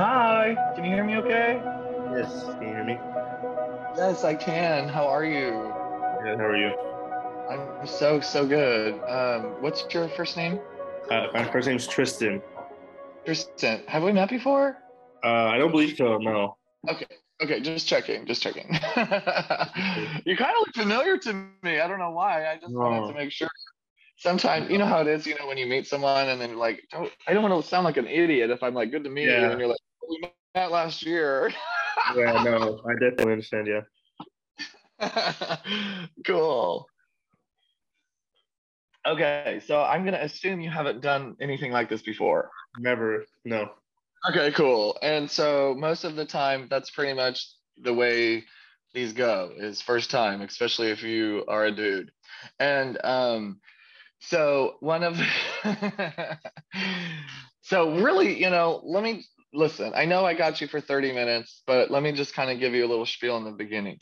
Hi, can you hear me okay? Yes, can you hear me? Yes, I can. How are you? Good, how are you? I'm so, so good. Um, what's your first name? Uh, my first name is Tristan. Tristan. Have we met before? Uh, I don't believe so, no. Okay, okay, just checking, just checking. you kind of look familiar to me. I don't know why. I just wanted to make sure. Sometimes, you know how it is, you know, when you meet someone and then like, don't, I don't want to sound like an idiot if I'm like, good to meet you, and you're like, "Oh, we met last year. Yeah, no, I definitely understand, yeah. cool. Okay, so I'm gonna assume you haven't done anything like this before. Never, no. Okay, cool. And so most of the time, that's pretty much the way these go is first time, especially if you are a dude. And um, so one of so really, you know, let me listen. I know I got you for 30 minutes, but let me just kind of give you a little spiel in the beginning.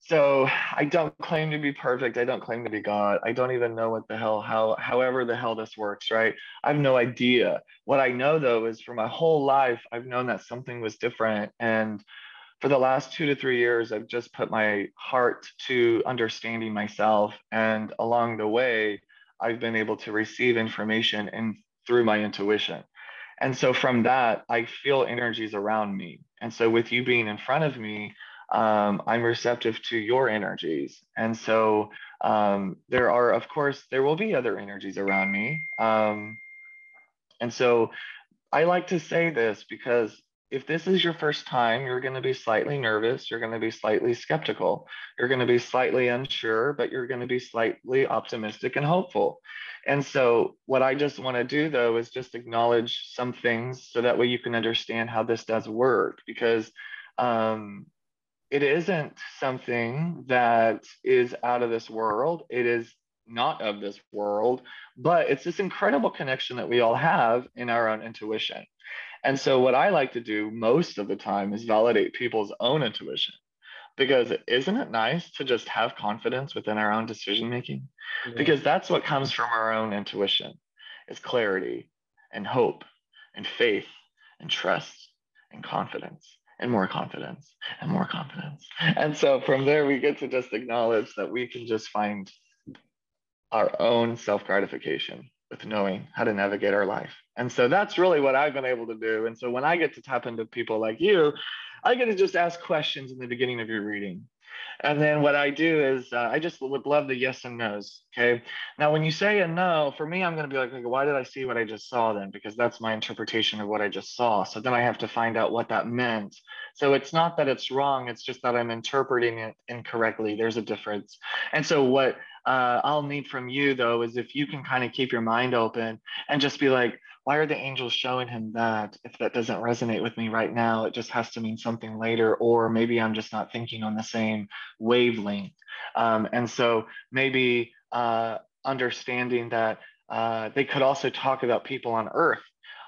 So I don't claim to be perfect. I don't claim to be God. I don't even know what the hell, how, however the hell this works, right? I have no idea. What I know though is for my whole life, I've known that something was different. And for the last two to three years, I've just put my heart to understanding myself. And along the way, I've been able to receive information and through my intuition. And so from that, I feel energies around me. And so with you being in front of me, um, I'm receptive to your energies. And so um, there are, of course, there will be other energies around me. Um, and so I like to say this because if this is your first time, you're going to be slightly nervous, you're going to be slightly skeptical, you're going to be slightly unsure, but you're going to be slightly optimistic and hopeful. And so, what I just want to do though is just acknowledge some things so that way you can understand how this does work because um, it isn't something that is out of this world. It is not of this world, but it's this incredible connection that we all have in our own intuition. And so, what I like to do most of the time is validate people's own intuition because isn't it nice to just have confidence within our own decision making? Because that's what comes from our own intuition is clarity and hope and faith and trust and confidence and more confidence and more confidence. And so from there, we get to just acknowledge that we can just find our own self gratification with knowing how to navigate our life. And so that's really what I've been able to do. And so when I get to tap into people like you, I get to just ask questions in the beginning of your reading. And then what I do is uh, I just would love the yes and no's. Okay. Now, when you say a no, for me, I'm going to be like, why did I see what I just saw then? Because that's my interpretation of what I just saw. So then I have to find out what that meant. So it's not that it's wrong. It's just that I'm interpreting it incorrectly. There's a difference. And so what uh, I'll need from you though is if you can kind of keep your mind open and just be like, why are the angels showing him that? If that doesn't resonate with me right now, it just has to mean something later, or maybe I'm just not thinking on the same wavelength. Um, and so maybe uh, understanding that uh, they could also talk about people on Earth.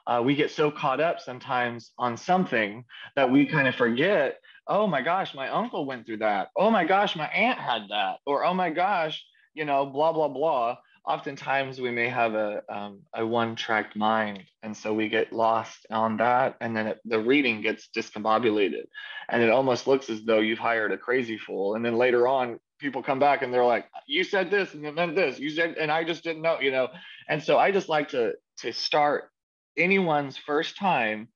Uh, we get so caught up sometimes on something that we kind of forget. Oh my gosh, my uncle went through that. Oh my gosh, my aunt had that. Or oh my gosh, you know, blah blah blah. Oftentimes we may have a, um, a one-track mind and so we get lost on that and then it, the reading gets discombobulated. And it almost looks as though you've hired a crazy fool and then later on people come back and they're like you said this and then this. You said and i just didn't know you know? And so i just like to to start anyone's first time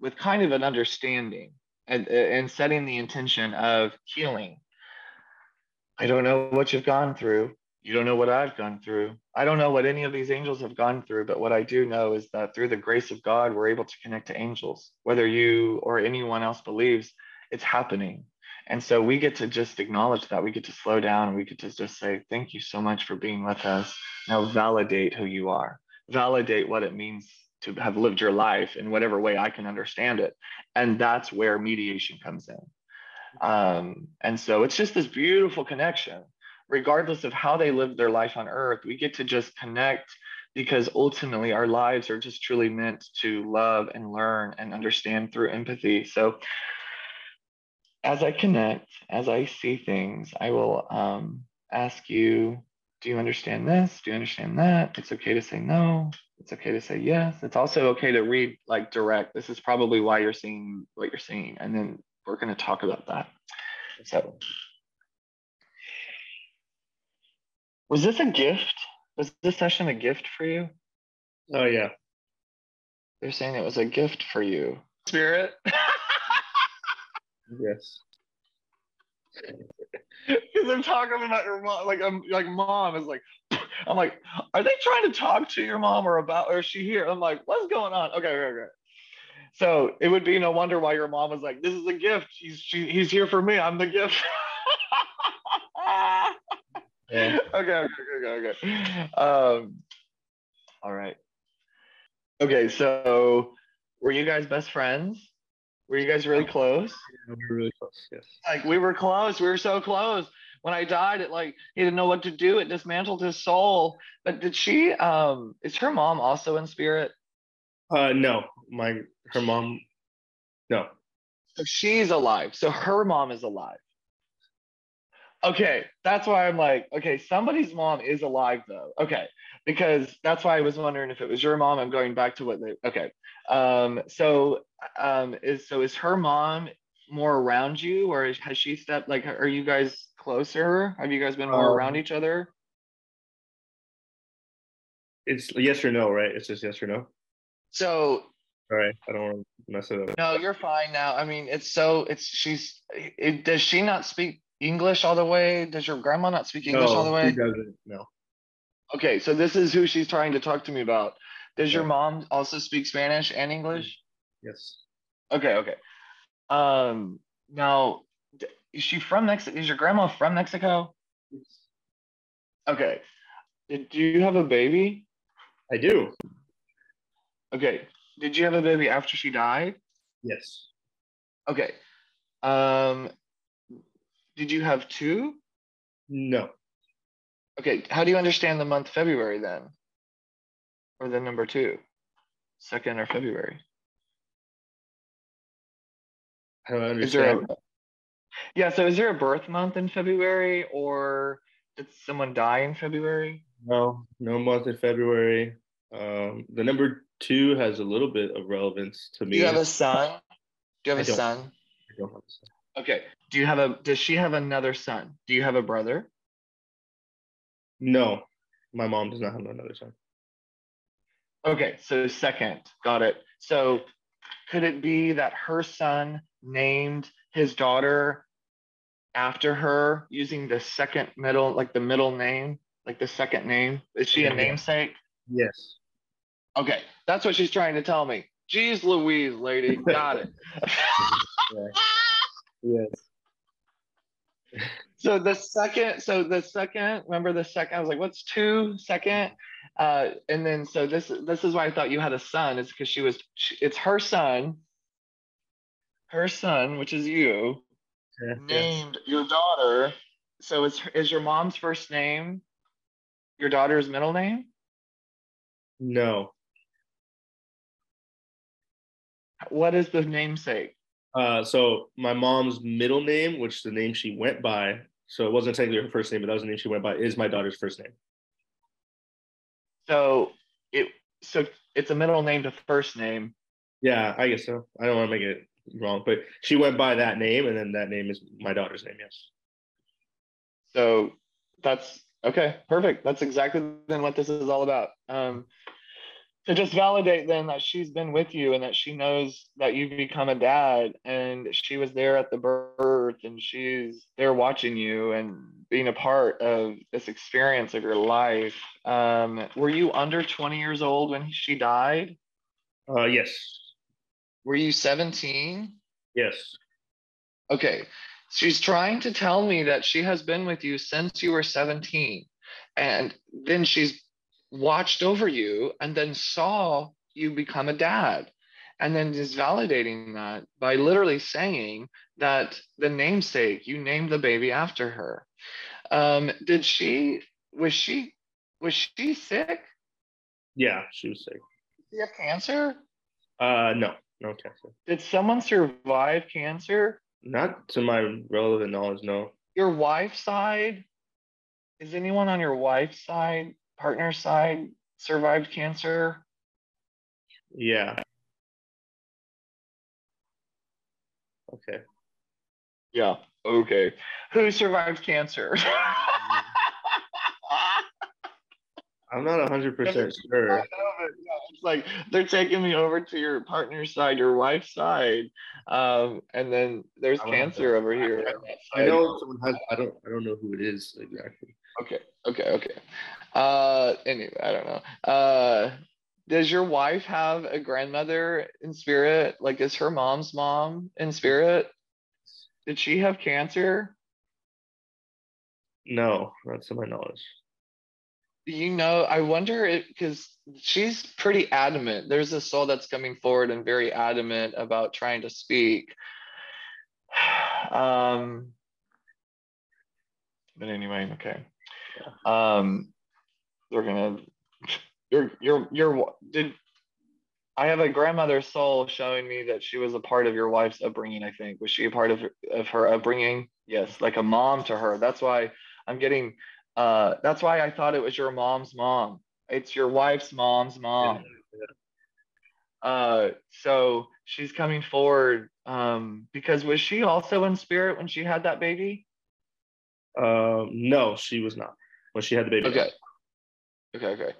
with kind of an understanding and and setting the intention of healing i don't know what you've gone through you don't know what I've gone through. I don't know what any of these angels have gone through, but what I do know is that through the grace of God, we're able to connect to angels. Whether you or anyone else believes, it's happening. And so we get to just acknowledge that. We get to slow down and we get to just say, Thank you so much for being with us. Now validate who you are, validate what it means to have lived your life in whatever way I can understand it. And that's where mediation comes in. Um, and so it's just this beautiful connection regardless of how they live their life on earth, we get to just connect because ultimately our lives are just truly meant to love and learn and understand through empathy. So as I connect, as I see things, I will um, ask you, do you understand this? Do you understand that? It's okay to say no. It's okay to say yes. It's also okay to read like direct. This is probably why you're seeing what you're seeing. And then we're going to talk about that. So, was this a gift? Was this session a gift for you? Oh yeah. They're saying it was a gift for you. Spirit. Yes. Because I'm talking about your mom, like I'm like mom is like, I'm like, are they trying to talk to your mom or about, or is she here? I'm like, what's going on? Okay, okay, okay. So it would be no wonder why your mom was like, this is a gift. He's she, he's here for me. I'm the gift. Yeah. okay, okay, okay, okay, okay. Um, all right. Okay, so were you guys best friends? Were you guys really close? We were really close. Yes. Like we were close. We were so close. When I died, it like he didn't know what to do. It dismantled his soul. But did she? Um, is her mom also in spirit? Uh, no, my her mom. No. So she's alive. So her mom is alive. Okay, that's why I'm like, okay, somebody's mom is alive though. Okay, because that's why I was wondering if it was your mom. I'm going back to what they. Okay, um, so um, is so is her mom more around you, or has she stepped? Like, are you guys closer? Have you guys been more Um, around each other? It's yes or no, right? It's just yes or no. So All right. I don't want to mess it up. no, you're fine now. I mean, it's so it's she's. It, does she not speak English all the way? Does your grandma not speak English all the no, way? She doesn't. No. Okay, so this is who she's trying to talk to me about. Does your mom also speak Spanish and English? Yes. Okay, okay. Um, now, is she from Mexico? Is your grandma from Mexico? Yes. Okay. Do you have a baby? I do. Okay. Did you have a baby after she died? Yes. Okay. Um, did you have two? No. Okay. How do you understand the month February then? Or the number two? Second or February? I don't Is there understand. a yeah, so is there a birth month in February or did someone die in February? No, no month in February. Um, the number two has a little bit of relevance to Do me. you have a son? Do you have I a don't. son? I don't have a son. Okay. Do you have a does she have another son? Do you have a brother? No, my mom does not have another son. Okay, so second. Got it. So could it be that her son named his daughter after her using the second middle, like the middle name, like the second name? Is she a namesake? Yes. Okay, that's what she's trying to tell me. Jeez Louise, lady. Got it. Yes. so the second, so the second, remember the second, I was like, what's two second? Uh, and then so this this is why I thought you had a son, is because she was she, it's her son, her son, which is you, Yeah, yeah. named your daughter. So it's is your mom's first name your daughter's middle name? No. What is the namesake? Uh, so my mom's middle name, which is the name she went by, so it wasn't technically her first name, but that was the name she went by, is my daughter's first name. So it so it's a middle name to first name. Yeah, I guess so. I don't want to make it wrong, but she went by that name, and then that name is my daughter's name. Yes. So that's okay, perfect. That's exactly then what this is all about. Um, to just validate then that she's been with you and that she knows that you've become a dad and she was there at the birth and she's there watching you and being a part of this experience of your life. Um, were you under 20 years old when she died? Uh, yes. Were you 17? Yes. Okay. She's trying to tell me that she has been with you since you were 17. And then she's watched over you and then saw you become a dad. And then is validating that by literally saying that the namesake, you named the baby after her. Um, did she, was she, was she sick? Yeah, she was sick. Did she have cancer? Uh, no, no cancer. Did someone survive cancer? Not to my relevant knowledge. No. your wife's side is anyone on your wife's side partner side survived cancer Yeah. Okay. Yeah. Okay. Who survived cancer? I'm not hundred percent sure. it's like they're taking me over to your partner's side, your wife's side, um, and then there's cancer over here. I know someone has. I don't. I don't know who it is exactly. Okay. Okay. Okay. Uh. Anyway, I don't know. Uh. Does your wife have a grandmother in spirit? Like, is her mom's mom in spirit? Did she have cancer? No, not to my knowledge you know, I wonder if because she's pretty adamant. There's a soul that's coming forward and very adamant about trying to speak. Um, but anyway, okay. Um, they're gonna. Your your your did. I have a grandmother soul showing me that she was a part of your wife's upbringing. I think was she a part of of her upbringing? Yes, like a mom to her. That's why I'm getting uh, that's why I thought it was your mom's mom. It's your wife's mom's mom. Uh, so she's coming forward um, because was she also in spirit when she had that baby? Um, no, she was not when she had the baby. Okay. Okay. Okay.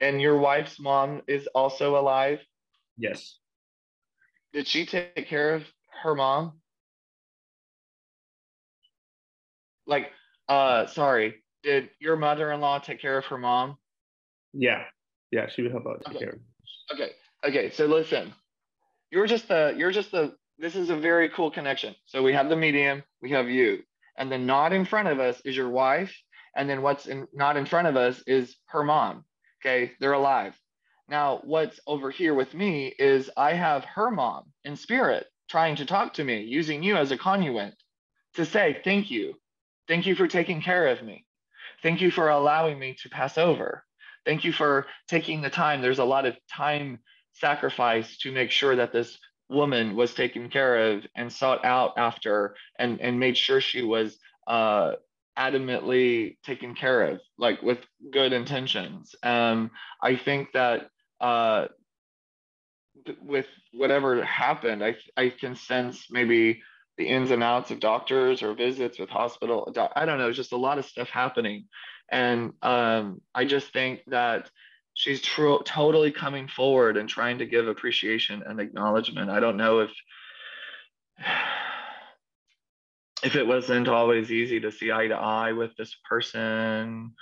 And your wife's mom is also alive? Yes. Did she take care of her mom? like uh sorry did your mother-in-law take care of her mom yeah yeah she would help out take okay. care of okay okay so listen you're just the you're just the this is a very cool connection so we have the medium we have you and then not in front of us is your wife and then what's in, not in front of us is her mom okay they're alive now what's over here with me is i have her mom in spirit trying to talk to me using you as a conduit to say thank you Thank you for taking care of me. Thank you for allowing me to pass over. Thank you for taking the time. There's a lot of time sacrifice to make sure that this woman was taken care of and sought out after and, and made sure she was uh, adamantly taken care of, like with good intentions. Um, I think that uh, with whatever happened, I, I can sense maybe the ins and outs of doctors or visits with hospital. I don't know, just a lot of stuff happening. And um, I just think that she's tr- totally coming forward and trying to give appreciation and acknowledgement. I don't know if if it wasn't always easy to see eye to eye with this person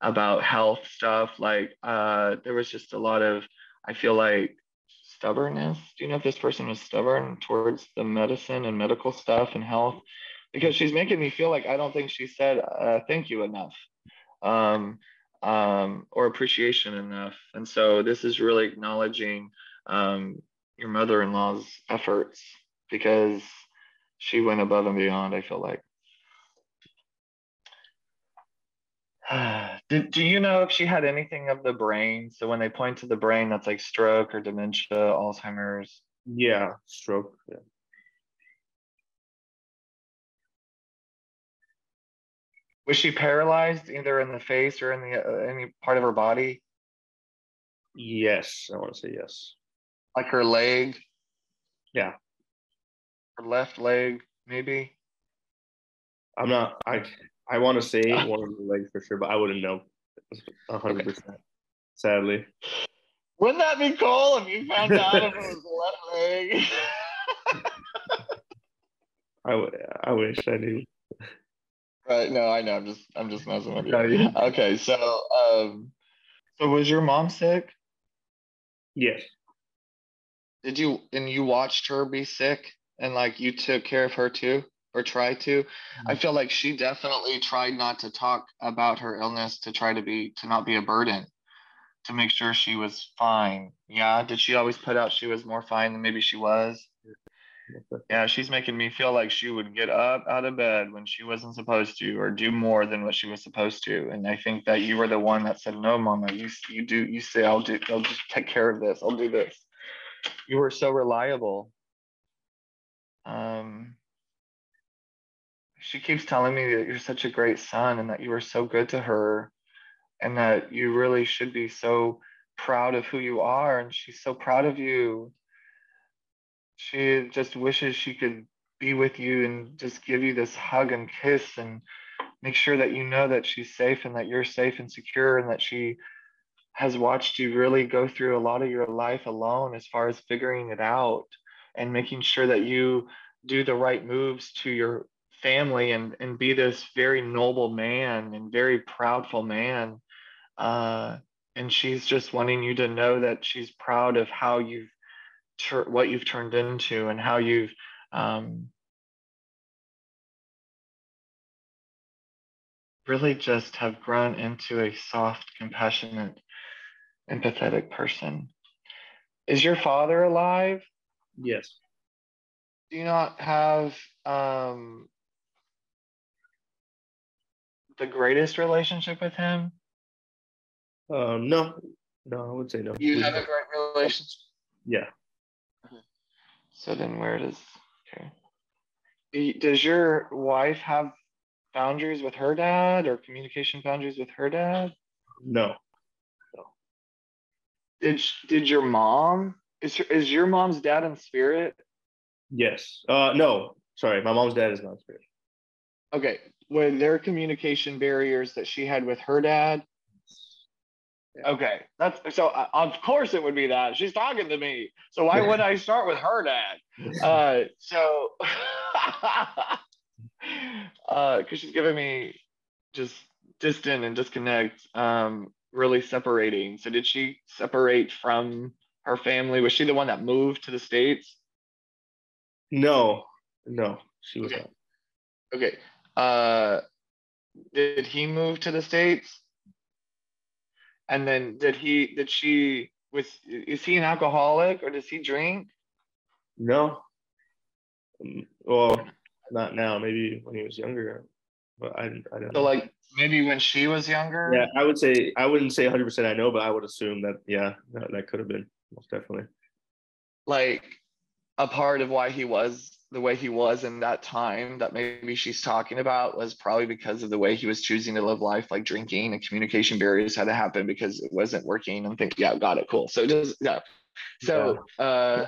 about health stuff. Like uh, there was just a lot of I feel like stubbornness? Do you know if this person was stubborn towards the medicine and medical stuff and health? Because she's making me feel like I don't think she said uh, thank you enough um, um, or appreciation enough. And so this is really acknowledging um, your mother in law's efforts because she went above and beyond, I feel like. do, do you know if she had anything of the brain? So when they point to the brain, that's like stroke or dementia, Alzheimer's. Yeah, stroke. Yeah. Was she paralyzed either in the face or in the uh, any part of her body? Yes, I want to say yes. Like her leg? Yeah. Her left leg, maybe. I'm not. I I want to say one of the legs for sure, but I wouldn't know hundred percent. Sadly. Wouldn't that be cool if you found out if it was left leg? I, w- I wish I knew. Right. No, I know. I'm just I'm just messing with you. Okay. So um so was your mom sick? Yes. Did you and you watched her be sick and like you took care of her too? or try to. Mm-hmm. I feel like she definitely tried not to talk about her illness to try to be to not be a burden, to make sure she was fine. Yeah, did she always put out she was more fine than maybe she was? Yeah, she's making me feel like she would get up out of bed when she wasn't supposed to, or do more than what she was supposed to. And I think that you were the one that said, "No, Mama, you you do you say I'll do I'll just take care of this. I'll do this." You were so reliable. Um, she keeps telling me that you're such a great son and that you were so good to her and that you really should be so proud of who you are and she's so proud of you she just wishes she could be with you and just give you this hug and kiss and make sure that you know that she's safe and that you're safe and secure and that she has watched you really go through a lot of your life alone as far as figuring it out and making sure that you do the right moves to your family and and be this very noble man and very proudful man. Uh, and she's just wanting you to know that she's proud of how you've tur- what you've turned into and how you've um, really just have grown into a soft compassionate empathetic person is your father alive Yes. do you not have um, the greatest relationship with him? Um, no, no, I would say no. You We- have a great relationship. yeah. So then, where does okay? Does your wife have boundaries with her dad or communication boundaries with her dad? No. Did did your mom is is your mom's dad in spirit? Yes. Uh, no. Sorry, my mom's dad is not spirit. Okay, were there communication barriers that she had with her dad? Okay, that's so. Uh, of course, it would be that she's talking to me. So why wouldn't I start with her dad? Uh, so, uh, because she's giving me just distant and disconnect, um, really separating. So did she separate from her family? Was she the one that moved to the states? no, no, she was Okay. not. Okay. Uh, did he move to the states? And then did he? Did she? Was is he an alcoholic or does he drink? No. Well, not now. Maybe when he was younger, but I, I don't So know. like maybe when she was younger. yeah, I would say I wouldn't say 100. percent I know, but I would assume that yeah, that, that could have been most definitely. like a part of why he was the way he was in that time that maybe she's talking about was probably because of the way he was choosing to live life like drinking and communication barriers had to happen because it wasn't working and think yeah got it cool. So just yeah. So uh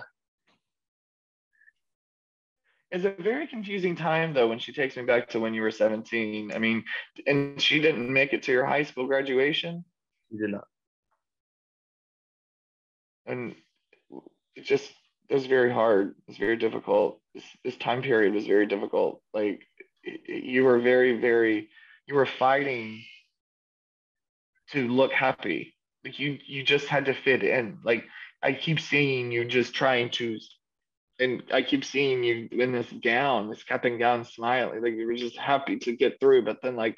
it's a very confusing time though when she takes me back to when you were 17 i mean and she didn't make it to your high school graduation? He did not. and it just it was very hard. It was very difficult. This, this time period was very difficult. Like you were very, very, you were fighting to look happy. Like you, you just had to fit in. Like I keep seeing you just trying to, and I keep seeing you in this gown, this cap and gown, smiling. Like you were just happy to get through. But then, like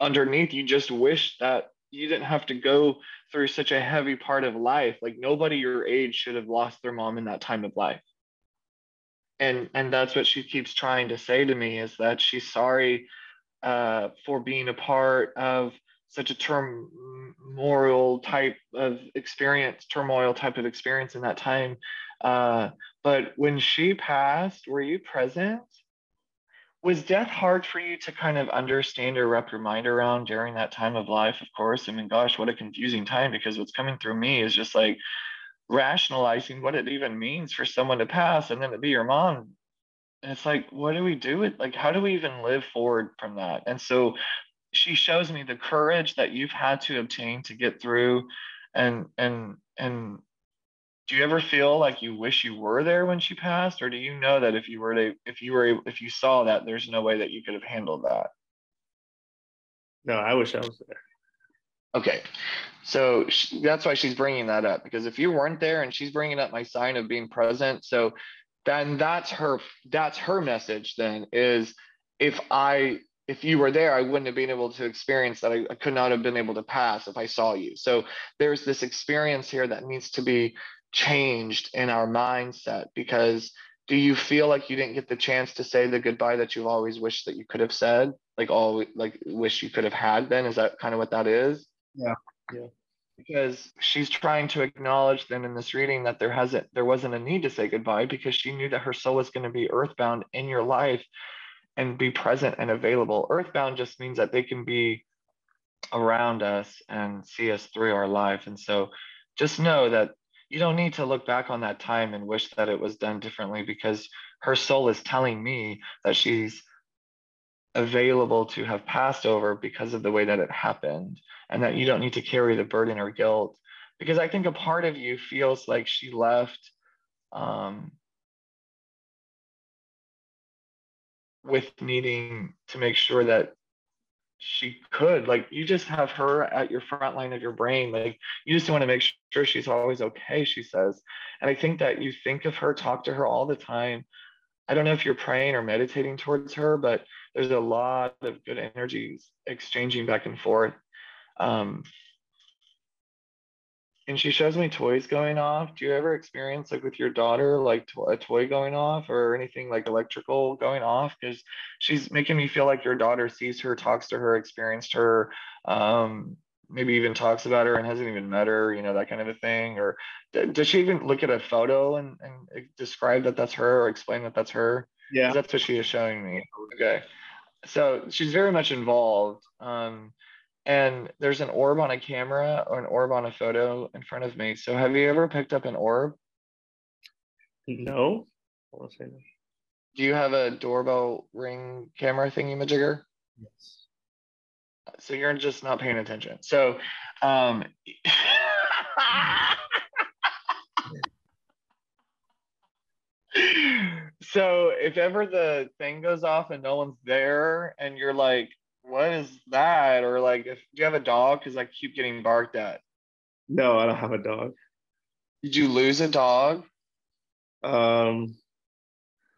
underneath, you just wish that you didn't have to go through such a heavy part of life. Like nobody your age should have lost their mom in that time of life. And and that's what she keeps trying to say to me is that she's sorry uh, for being a part of such a turmoil type of experience turmoil type of experience in that time. Uh, but when she passed were you present was death hard for you to kind of understand or wrap your mind around during that time of life? Of course. I mean gosh what a confusing time because what's coming through me is just like rationalizing what it even means for someone to pass and then to be your mom. And it's like what do we do with like how do we even live forward from that? And so she shows me the courage that you've had to obtain to get through and and and do you ever feel like you wish you were there when she passed? Or do you know that if you were to if you were if you saw that there's no way that you could have handled that? No, I wish I was there. okay. So sh that's why she's bringing that up because if you weren't there and she's bringing up my sign of being present so then that's her that's her message then is if i if you were there i wouldn't have been able to experience that. I, I could not have been able to pass if i saw you. So there's this experience here that needs to be changed in our mindset because do you feel like you didn't get the chance to say the goodbye that you've always wished that you could have said like all like wish you could have had then is that kind of what that is Yeah. Yeah. because she's trying to acknowledge then in this reading that there hasn't there wasn't a need to say goodbye because she knew that her soul was going to be earthbound in your life and be present and available earthbound just means that they can be around us and see us through our life. And so just know that you don't need to look back on that time and wish that it was done differently because her soul is telling me that she's available to have passed over because of the way that it happened and that you don't need to carry the burden or guilt. Because i think a part of you feels like she left um, with needing to make sure that she could like you just have her at your front line of your brain like you just want to make sure she's always okay she says. And i think that you think of her talk to her all the time. I don't know if you're praying or meditating towards her but there's a lot of good energies exchanging back and forth. Um, and she shows me toys going off. Do you ever experience like with your daughter like to- a toy going off or anything like electrical going off? Because she's making me feel like your daughter sees her, talks to her, experienced her, um, maybe even talks about her and hasn't even met her, you know, that kind of a thing. Or d- does she even look at a photo and, and describe that that's her or explain that that's her? Yeah, that's what she is showing me. Okay, so she's very much involved. Um, and there's an orb on a camera or an orb on a photo in front of me. So have you ever picked up an orb? No. I won't say no. Do you have a doorbell ring camera thingy majigger? Yes. So you're just not paying attention. So um so if ever the thing goes off and no one's there and you're like what is that? Or like, if do you have a dog? Because I keep getting barked at. No, I don't have a dog. Did you lose a dog? Um,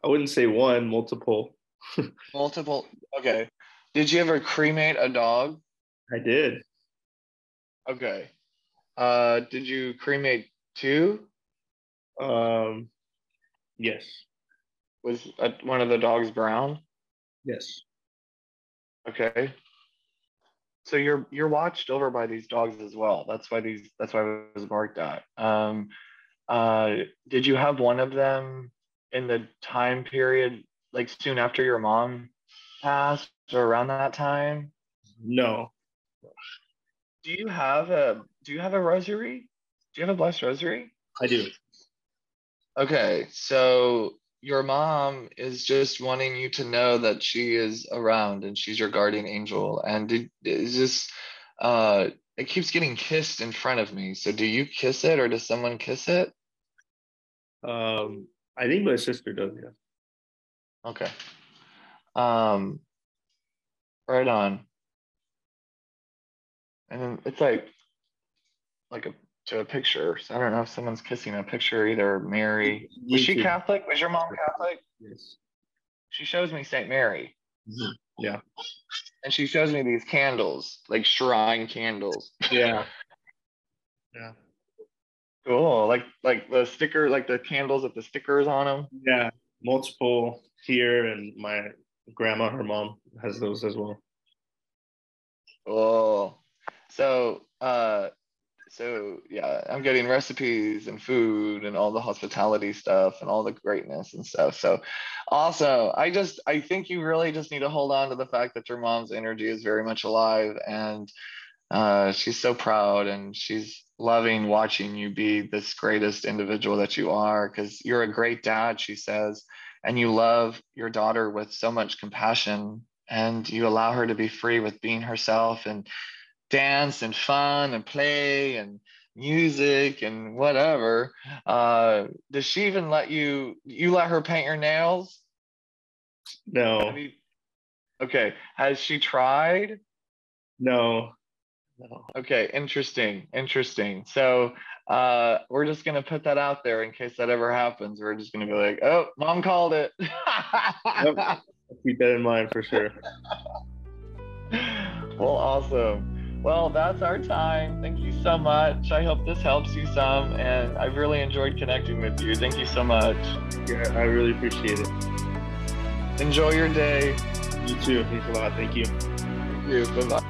I wouldn't say one, multiple. multiple. Okay. Did you ever cremate a dog? I did. Okay. Uh, did you cremate two? Um, yes. Was a, one of the dogs brown? Yes. Okay. So you're you're watched over by these dogs as well. That's why these that's why I was barked at. Um, uh, did you have one of them in the time period like soon after your mom passed or around that time? No. Do you have a do you have a rosary? Do you have a blessed rosary? I do. Okay, so your mom is just wanting you to know that she is around and she's your guardian angel. And it, it's just uh it keeps getting kissed in front of me. So do you kiss it or does someone kiss it? Um i think my sister does yeah. Okay. Um right on. And then it's like like a to a picture. So I don't know if someone's kissing a picture, either Mary. Was she Catholic? Was your mom Catholic? Yes. She shows me St. Mary. Mm-hmm. Yeah. And she shows me these candles, like shrine candles. Yeah. yeah. Cool. Like like the sticker, like the candles with the stickers on them. Yeah. Multiple here, and my grandma, her mom, has those as well. Oh, so uh, so yeah, I'm getting recipes and food and all the hospitality stuff and all the greatness and stuff. So also, I just I think you really just need to hold on to the fact that your mom's energy is very much alive and uh, she's so proud and she's loving watching you be this greatest individual that you are because you're a great dad, she says, and you love your daughter with so much compassion and you allow her to be free with being herself and dance and fun and play and music and whatever. Uh, does she even let you? You let her paint your nails? No. You, okay. Has she tried? No. No. Okay. Interesting. Interesting. So uh, we're just gonna put that out there in case that ever happens. We're just gonna be like, oh, mom called it. yep. Keep that in mind for sure. well, awesome. Well, that's our time. Thank you so much. I hope this helps you some, and I've really enjoyed connecting with you. Thank you so much. Yeah, I really appreciate it. Enjoy your day. You too. Thanks a lot. Thank you. Thank you. Bye bye.